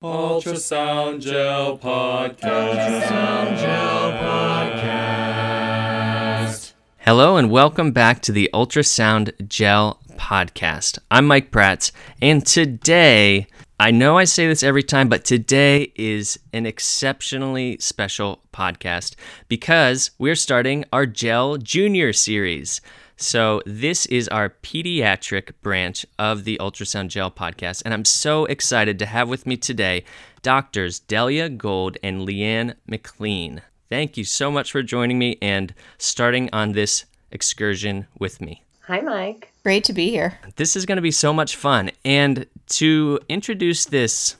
Ultrasound Gel Podcast. Ultrasound Gel Podcast. Hello and welcome back to the Ultrasound Gel Podcast. I'm Mike Prats, and today, I know I say this every time, but today is an exceptionally special podcast because we're starting our Gel Junior series. So, this is our pediatric branch of the Ultrasound Gel podcast, and I'm so excited to have with me today doctors Delia Gold and Leanne McLean. Thank you so much for joining me and starting on this excursion with me. Hi, Mike. Great to be here. This is going to be so much fun. And to introduce this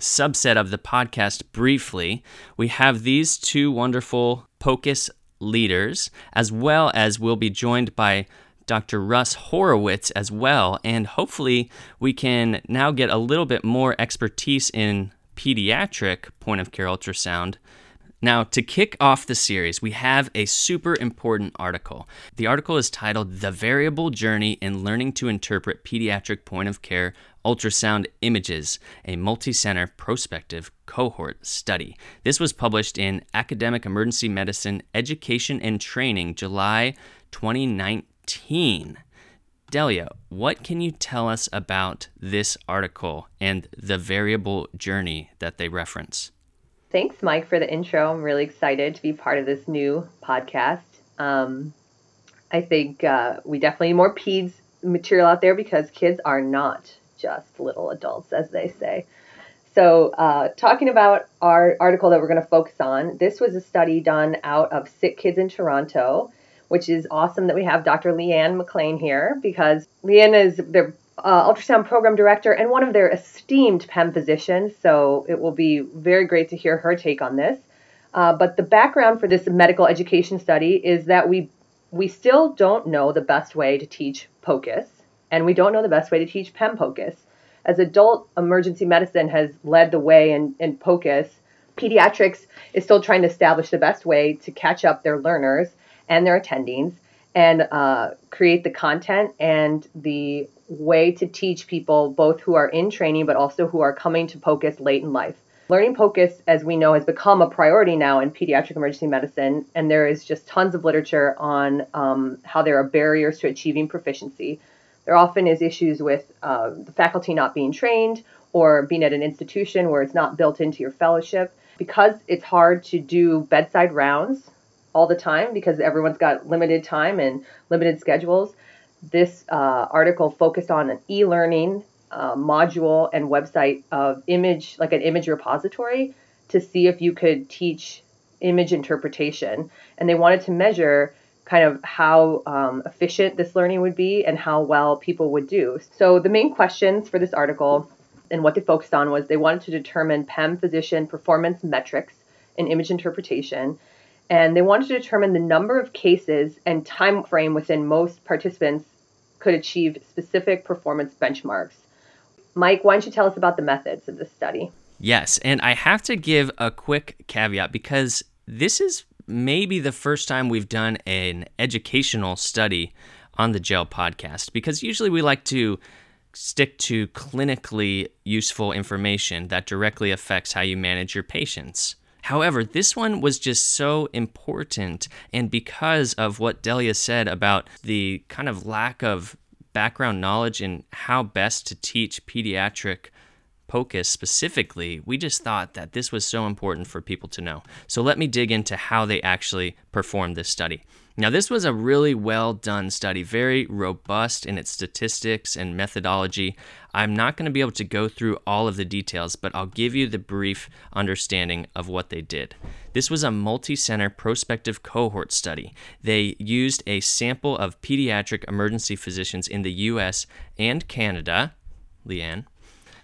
subset of the podcast briefly, we have these two wonderful POCUS leaders, as well as we'll be joined by Dr. Russ Horowitz as well. And hopefully, we can now get a little bit more expertise in pediatric point of care ultrasound. Now, to kick off the series, we have a super important article. The article is titled The Variable Journey in Learning to Interpret Pediatric Point of Care Ultrasound Images, a multi-center prospective cohort study. This was published in Academic Emergency Medicine Education and Training, July 2019. Delia, what can you tell us about this article and the variable journey that they reference? Thanks, Mike, for the intro. I'm really excited to be part of this new podcast. Um, I think uh, we definitely need more PEDS material out there because kids are not just little adults, as they say. So, uh, talking about our article that we're going to focus on, this was a study done out of Sick Kids in Toronto, which is awesome that we have Dr. Leanne McLean here because Leanne is their uh, ultrasound program director and one of their esteemed PEM physicians. So, it will be very great to hear her take on this. Uh, but the background for this medical education study is that we we still don't know the best way to teach POCUS and we don't know the best way to teach PEM POCUS. As adult emergency medicine has led the way in, in POCUS, pediatrics is still trying to establish the best way to catch up their learners and their attendings and uh, create the content and the way to teach people both who are in training but also who are coming to POCUS late in life. Learning POCUS, as we know, has become a priority now in pediatric emergency medicine, and there is just tons of literature on um, how there are barriers to achieving proficiency. There often is issues with uh, the faculty not being trained or being at an institution where it's not built into your fellowship. Because it's hard to do bedside rounds all the time because everyone's got limited time and limited schedules, this uh, article focused on an e learning uh, module and website of image, like an image repository, to see if you could teach image interpretation. And they wanted to measure kind of how um, efficient this learning would be and how well people would do. So the main questions for this article and what they focused on was they wanted to determine PEM physician performance metrics in image interpretation and they wanted to determine the number of cases and time frame within most participants could achieve specific performance benchmarks. Mike, why don't you tell us about the methods of this study? Yes, and I have to give a quick caveat because this is maybe the first time we've done an educational study on the gel podcast because usually we like to stick to clinically useful information that directly affects how you manage your patients. However, this one was just so important, and because of what Delia said about the kind of lack of background knowledge in how best to teach pediatric POCUS specifically, we just thought that this was so important for people to know. So let me dig into how they actually performed this study. Now, this was a really well done study, very robust in its statistics and methodology. I'm not going to be able to go through all of the details, but I'll give you the brief understanding of what they did. This was a multi center prospective cohort study. They used a sample of pediatric emergency physicians in the US and Canada, Leanne,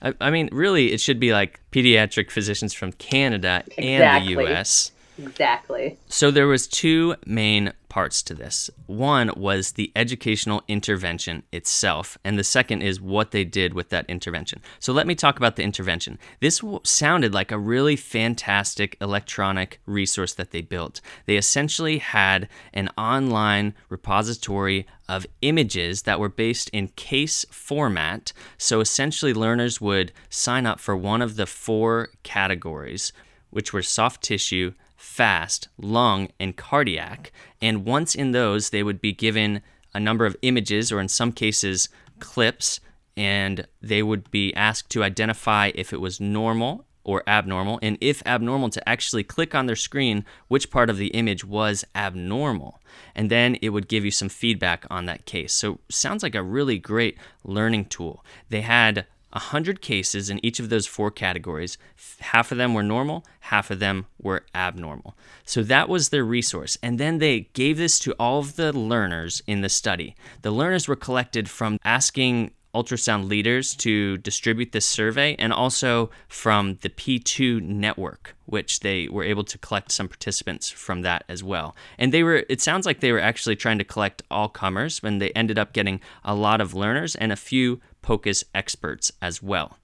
I, I mean, really, it should be like pediatric physicians from Canada exactly. and the U.S. Exactly. So there was two main parts to this. One was the educational intervention itself, and the second is what they did with that intervention. So let me talk about the intervention. This w- sounded like a really fantastic electronic resource that they built. They essentially had an online repository of images that were based in case format. So essentially, learners would sign up for one of the four categories, which were soft tissue, fast, lung, and cardiac. And once in those, they would be given a number of images, or in some cases, clips, and they would be asked to identify if it was normal or abnormal, and if abnormal, to actually click on their screen which part of the image was abnormal. And then it would give you some feedback on that case. So, sounds like a really great learning tool. They had 100 cases in each of those four categories. Half of them were normal, half of them were abnormal. So that was their resource. And then they gave this to all of the learners in the study. The learners were collected from asking ultrasound leaders to distribute this survey and also from the P2 network which they were able to collect some participants from that as well. And they were it sounds like they were actually trying to collect all comers and they ended up getting a lot of learners and a few POCUS experts as well.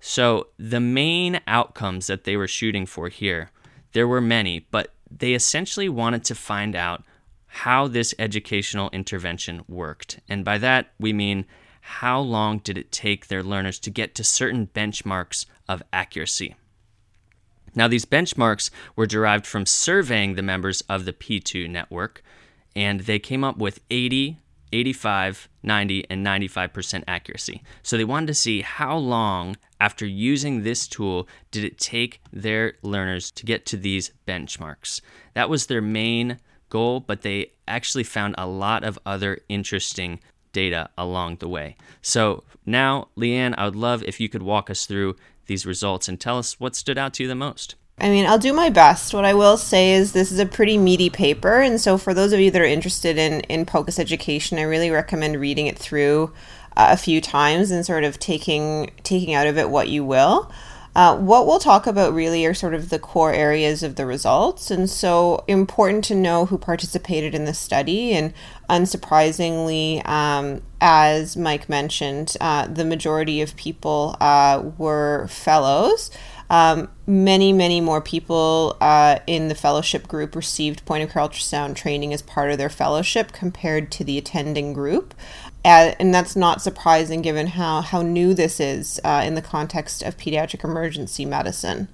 So, the main outcomes that they were shooting for here, there were many, but they essentially wanted to find out how this educational intervention worked. And by that, we mean how long did it take their learners to get to certain benchmarks of accuracy. Now, these benchmarks were derived from surveying the members of the P2 network, and they came up with 80, 85, 90, and 95% accuracy. So they wanted to see how long after using this tool did it take their learners to get to these benchmarks. That was their main goal, but they actually found a lot of other interesting data along the way. So now, Leanne, I would love if you could walk us through these results and tell us what stood out to you the most. I mean, I'll do my best. What I will say is this is a pretty meaty paper, and so for those of you that are interested in in POCUS education, I really recommend reading it through uh, a few times and sort of taking taking out of it what you will. Uh, what we'll talk about really are sort of the core areas of the results. And so, important to know who participated in the study. And unsurprisingly, um, as Mike mentioned, uh, the majority of people uh, were fellows. Um, many, many more people uh, in the fellowship group received point of care ultrasound training as part of their fellowship compared to the attending group. Uh, and that's not surprising given how, how new this is uh, in the context of pediatric emergency medicine.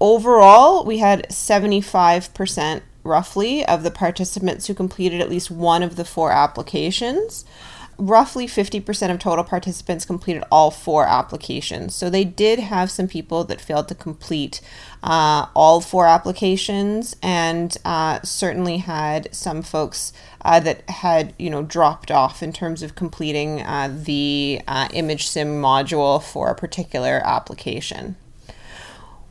Overall, we had 75% roughly of the participants who completed at least one of the four applications roughly 50% of total participants completed all four applications. So they did have some people that failed to complete uh, all four applications, and uh, certainly had some folks uh, that had you know dropped off in terms of completing uh, the uh, ImageSim module for a particular application.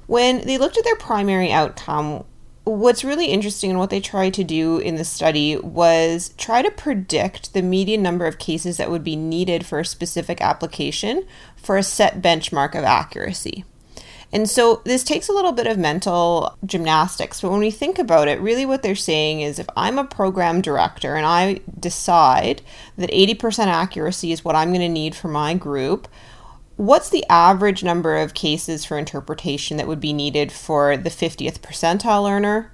When they looked at their primary outcome, what's really interesting and what they tried to do in the study was try to predict the median number of cases that would be needed for a specific application for a set benchmark of accuracy. And so this takes a little bit of mental gymnastics, but when we think about it, really what they're saying is if I'm a program director and I decide that 80% accuracy is what I'm going to need for my group, what's the average number of cases for interpretation that would be needed for the 50th percentile learner?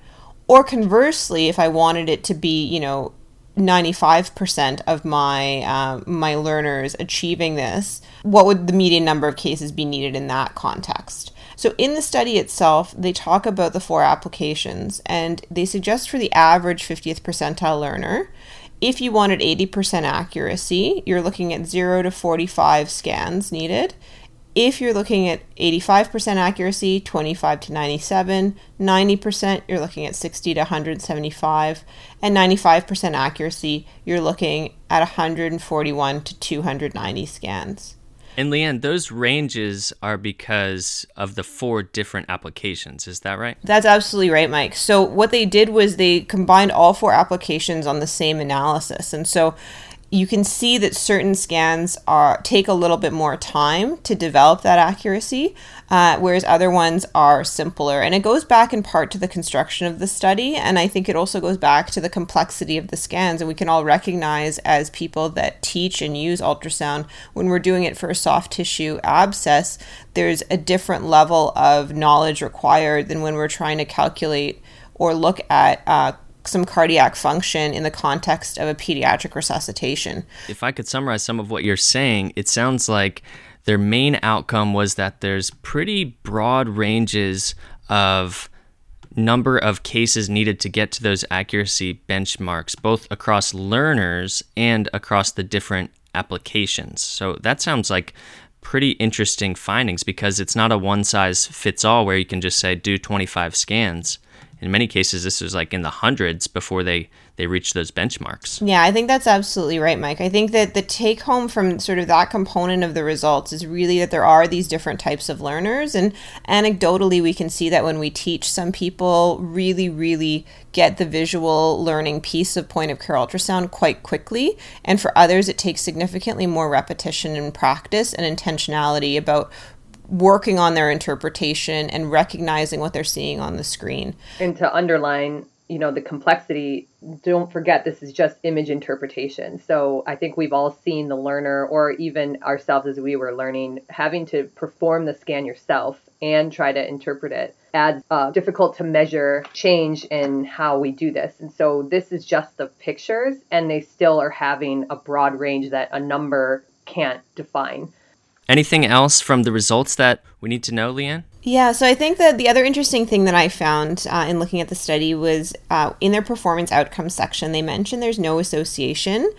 Or conversely, if I wanted it to be, you know, 95% of my uh, my learners achieving this, what would the median number of cases be needed in that context? So in the study itself, they talk about the four applications and they suggest for the average 50th percentile learner if you wanted 80% accuracy, you're looking at 0 to 45 scans needed. If you're looking at 85% accuracy, 25 to 97, 90%, you're looking at 60 to 175, and 95% accuracy, you're looking at 141 to 290 scans. And Leanne, those ranges are because of the four different applications. Is that right? That's absolutely right, Mike. So, what they did was they combined all four applications on the same analysis. And so, you can see that certain scans are take a little bit more time to develop that accuracy, uh, whereas other ones are simpler. And it goes back in part to the construction of the study, and I think it also goes back to the complexity of the scans. And we can all recognize as people that teach and use ultrasound when we're doing it for a soft tissue abscess, there's a different level of knowledge required than when we're trying to calculate or look at uh, some cardiac function in the context of a pediatric resuscitation. If I could summarize some of what you're saying, it sounds like their main outcome was that there's pretty broad ranges of number of cases needed to get to those accuracy benchmarks, both across learners and across the different applications. So that sounds like pretty interesting findings because it's not a one size fits all where you can just say do 25 scans in many cases this was like in the hundreds before they they reached those benchmarks. Yeah i think that's absolutely right mike. I think that the take home from sort of that component of the results is really that there are these different types of learners. And anecdotally we can see that when we teach some people really really get the visual learning piece of point of care ultrasound quite quickly. And for others it takes significantly more repetition and practice and intentionality about working on their interpretation and recognizing what they're seeing on the screen. And to underline, you know, the complexity, don't forget this is just image interpretation. So I think we've all seen the learner or even ourselves as we were learning having to perform the scan yourself and try to interpret it adds uh, difficult to measure change in how we do this. And so this is just the pictures and they still are having a broad range that a number can't define. Anything else from the results that we need to know, Leanne? Yeah, so I think that the other interesting thing that I found uh, in looking at the study was uh, in their performance outcomes section, they mentioned there's no association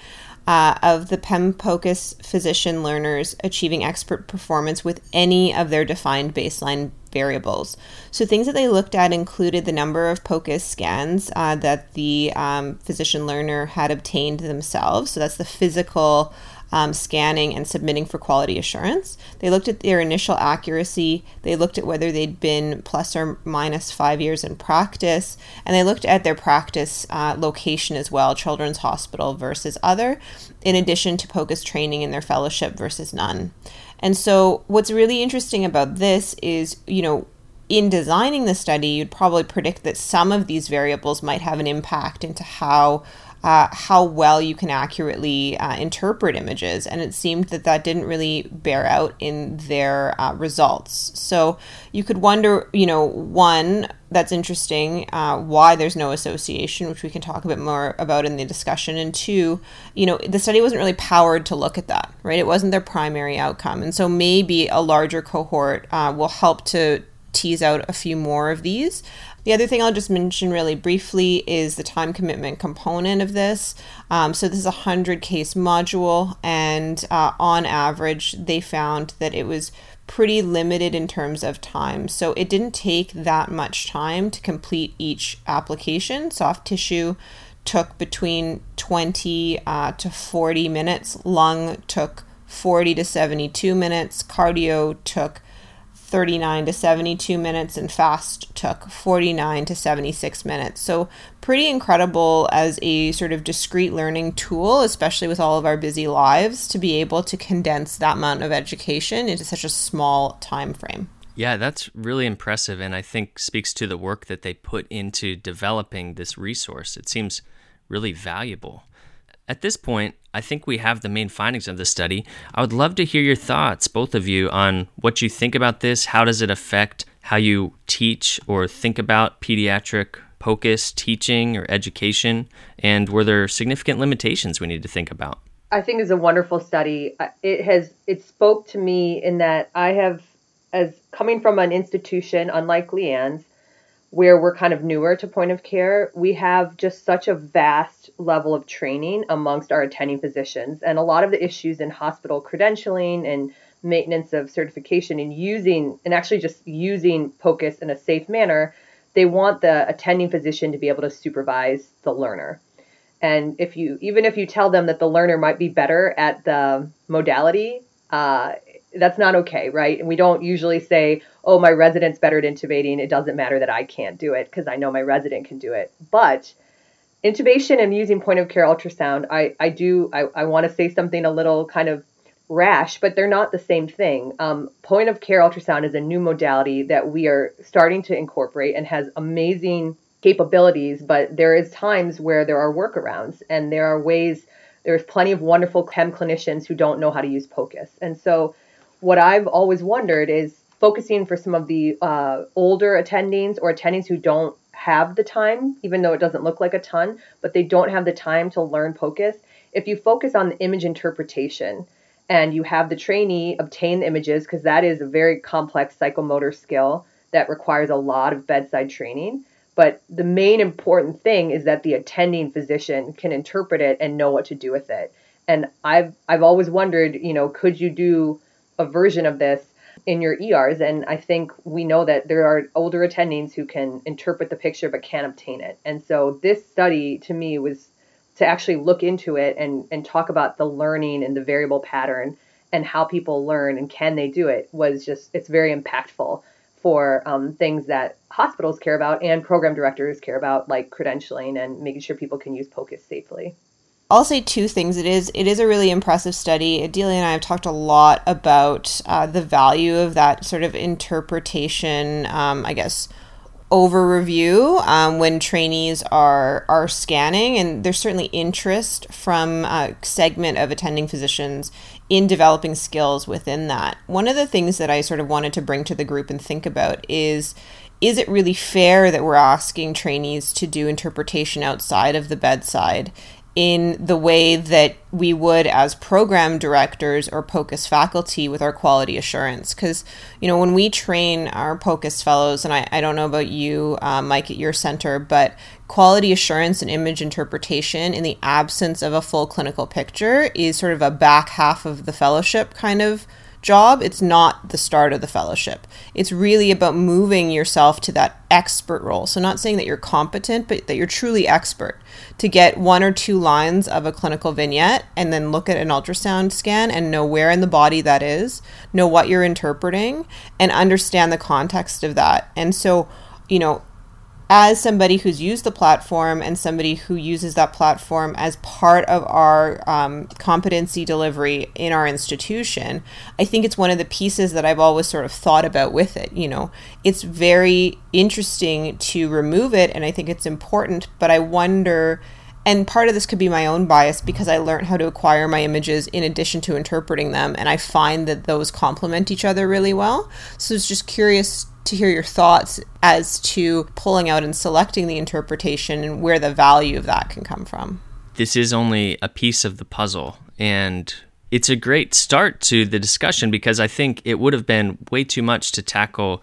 uh, of the PEMPOCUS physician learners achieving expert performance with any of their defined baseline variables. So, things that they looked at included the number of POCUS scans uh, that the um, physician learner had obtained themselves. So, that's the physical um, scanning and submitting for quality assurance. They looked at their initial accuracy, they looked at whether they'd been plus or minus five years in practice, and they looked at their practice uh, location as well Children's Hospital versus other, in addition to POCUS training in their fellowship versus none. And so, what's really interesting about this is, you know, in designing the study, you'd probably predict that some of these variables might have an impact into how uh, how well you can accurately uh, interpret images, and it seemed that that didn't really bear out in their uh, results. So you could wonder, you know, one that's interesting, uh, why there's no association, which we can talk a bit more about in the discussion, and two, you know, the study wasn't really powered to look at that, right? It wasn't their primary outcome, and so maybe a larger cohort uh, will help to tease out a few more of these. The other thing I'll just mention really briefly is the time commitment component of this. Um, so, this is a 100 case module, and uh, on average, they found that it was pretty limited in terms of time. So, it didn't take that much time to complete each application. Soft tissue took between 20 uh, to 40 minutes, lung took 40 to 72 minutes, cardio took 39 to 72 minutes, and fast took 49 to 76 minutes. So, pretty incredible as a sort of discrete learning tool, especially with all of our busy lives, to be able to condense that amount of education into such a small time frame. Yeah, that's really impressive, and I think speaks to the work that they put into developing this resource. It seems really valuable. At this point, I think we have the main findings of the study. I would love to hear your thoughts, both of you, on what you think about this. How does it affect how you teach or think about pediatric POCUS teaching or education? And were there significant limitations we need to think about? I think it's a wonderful study. It has it spoke to me in that I have, as coming from an institution unlike Leanne's, where we're kind of newer to point of care, we have just such a vast level of training amongst our attending physicians. And a lot of the issues in hospital credentialing and maintenance of certification and using, and actually just using POCUS in a safe manner, they want the attending physician to be able to supervise the learner. And if you, even if you tell them that the learner might be better at the modality, uh, that's not okay, right? And we don't usually say, oh, my resident's better at intubating. It doesn't matter that I can't do it because I know my resident can do it. But intubation and using point of care ultrasound, I, I do, I, I want to say something a little kind of rash, but they're not the same thing. Um, point of care ultrasound is a new modality that we are starting to incorporate and has amazing capabilities, but there is times where there are workarounds and there are ways there's plenty of wonderful chem clinicians who don't know how to use POCUS. And so what I've always wondered is focusing for some of the uh, older attendings or attendings who don't have the time, even though it doesn't look like a ton, but they don't have the time to learn POCUS. If you focus on the image interpretation and you have the trainee obtain the images, because that is a very complex psychomotor skill that requires a lot of bedside training, but the main important thing is that the attending physician can interpret it and know what to do with it. And I've I've always wondered, you know, could you do a version of this in your ERs? And I think we know that there are older attendings who can interpret the picture but can't obtain it. And so this study to me was to actually look into it and, and talk about the learning and the variable pattern and how people learn and can they do it was just it's very impactful for um, things that hospitals care about and program directors care about, like credentialing and making sure people can use POCUS safely. I'll say two things. It is it is a really impressive study. Delia and I have talked a lot about uh, the value of that sort of interpretation. Um, I guess over review um, when trainees are are scanning, and there's certainly interest from a segment of attending physicians in developing skills within that. One of the things that I sort of wanted to bring to the group and think about is is it really fair that we're asking trainees to do interpretation outside of the bedside in the way that we would as program directors or POCUS faculty with our quality assurance. Because, you know, when we train our POCUS fellows, and I, I don't know about you, uh, Mike, at your center, but quality assurance and image interpretation in the absence of a full clinical picture is sort of a back half of the fellowship kind of job. It's not the start of the fellowship. It's really about moving yourself to that expert role. So, not saying that you're competent, but that you're truly expert to get one or two lines of a clinical vignette and then look at an ultrasound scan and know where in the body that is, know what you're interpreting, and understand the context of that. And so, you know, as somebody who's used the platform and somebody who uses that platform as part of our um, competency delivery in our institution, I think it's one of the pieces that I've always sort of thought about with it. You know, it's very interesting to remove it, and I think it's important, but I wonder. And part of this could be my own bias because I learned how to acquire my images in addition to interpreting them. And I find that those complement each other really well. So it's just curious to hear your thoughts as to pulling out and selecting the interpretation and where the value of that can come from. This is only a piece of the puzzle, and it's a great start to the discussion because I think it would have been way too much to tackle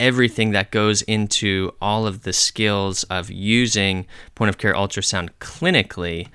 everything that goes into all of the skills of using point of care ultrasound clinically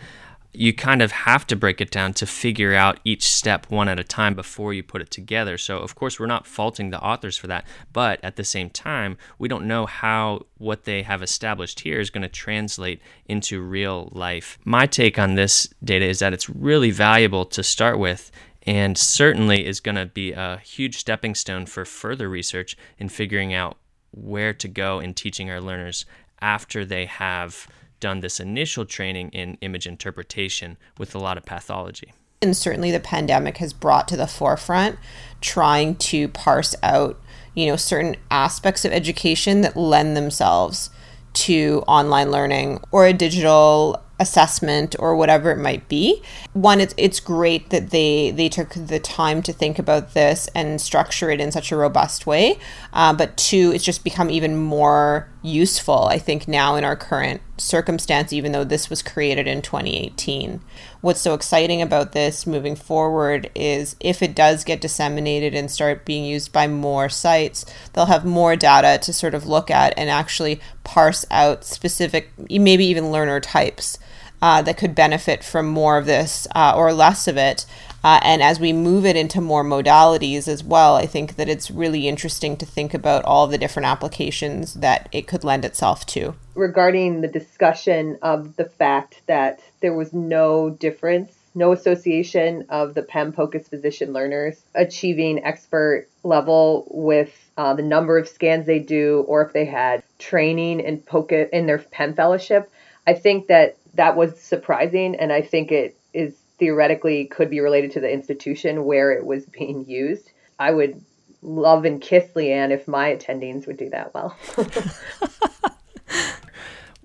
you kind of have to break it down to figure out each step one at a time before you put it together. So, of course, we're not faulting the authors for that, but at the same time, we don't know how what they have established here is going to translate into real life. My take on this data is that it's really valuable to start with and certainly is going to be a huge stepping stone for further research in figuring out where to go in teaching our learners after they have done this initial training in image interpretation with a lot of pathology. And certainly the pandemic has brought to the forefront trying to parse out, you know, certain aspects of education that lend themselves to online learning or a digital assessment or whatever it might be. One, it's it's great that they they took the time to think about this and structure it in such a robust way. Uh, but two, it's just become even more useful, I think, now in our current circumstance, even though this was created in 2018. What's so exciting about this moving forward is if it does get disseminated and start being used by more sites, they'll have more data to sort of look at and actually parse out specific, maybe even learner types uh, that could benefit from more of this uh, or less of it. Uh, and as we move it into more modalities as well, I think that it's really interesting to think about all the different applications that it could lend itself to. Regarding the discussion of the fact that there was no difference, no association of the PEM POCUS physician learners achieving expert level with uh, the number of scans they do or if they had training in POCUS in their PEM fellowship, I think that that was surprising, and I think it is theoretically could be related to the institution where it was being used. I would love and kiss Leanne if my attendings would do that well.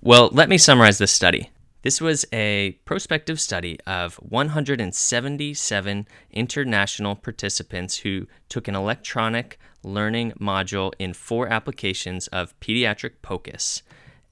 well, let me summarize this study. This was a prospective study of 177 international participants who took an electronic learning module in four applications of pediatric POCUS.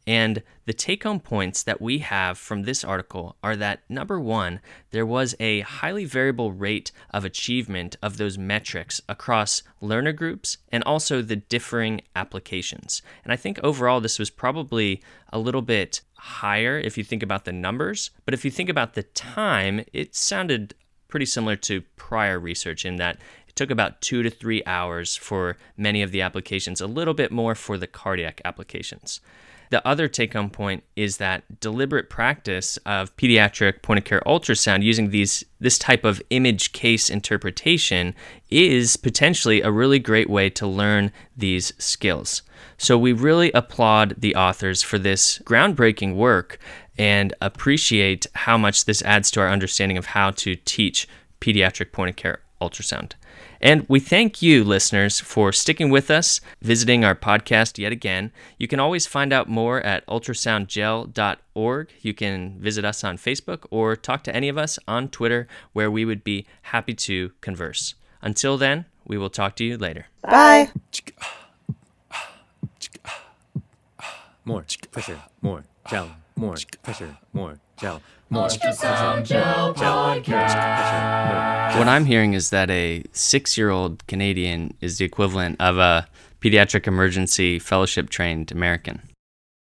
And the take home points that we have from this article are that number one, there was a highly variable rate of achievement of those metrics across learner groups and also the differing applications. And I think overall, this was probably a little bit higher if you think about the numbers, but if you think about the time, it sounded pretty similar to prior research in that it took about two to three hours for many of the applications, a little bit more for the cardiac applications. The other take home point is that deliberate practice of pediatric point of care ultrasound using these this type of image case interpretation is potentially a really great way to learn these skills. So we really applaud the authors for this groundbreaking work and appreciate how much this adds to our understanding of how to teach pediatric point of care ultrasound. And we thank you, listeners, for sticking with us, visiting our podcast yet again. You can always find out more at ultrasoundgel.org. You can visit us on Facebook or talk to any of us on Twitter, where we would be happy to converse. Until then, we will talk to you later. Bye. More pressure, more gel, more pressure, more gel. What I'm hearing is that a six year old Canadian is the equivalent of a pediatric emergency fellowship trained American.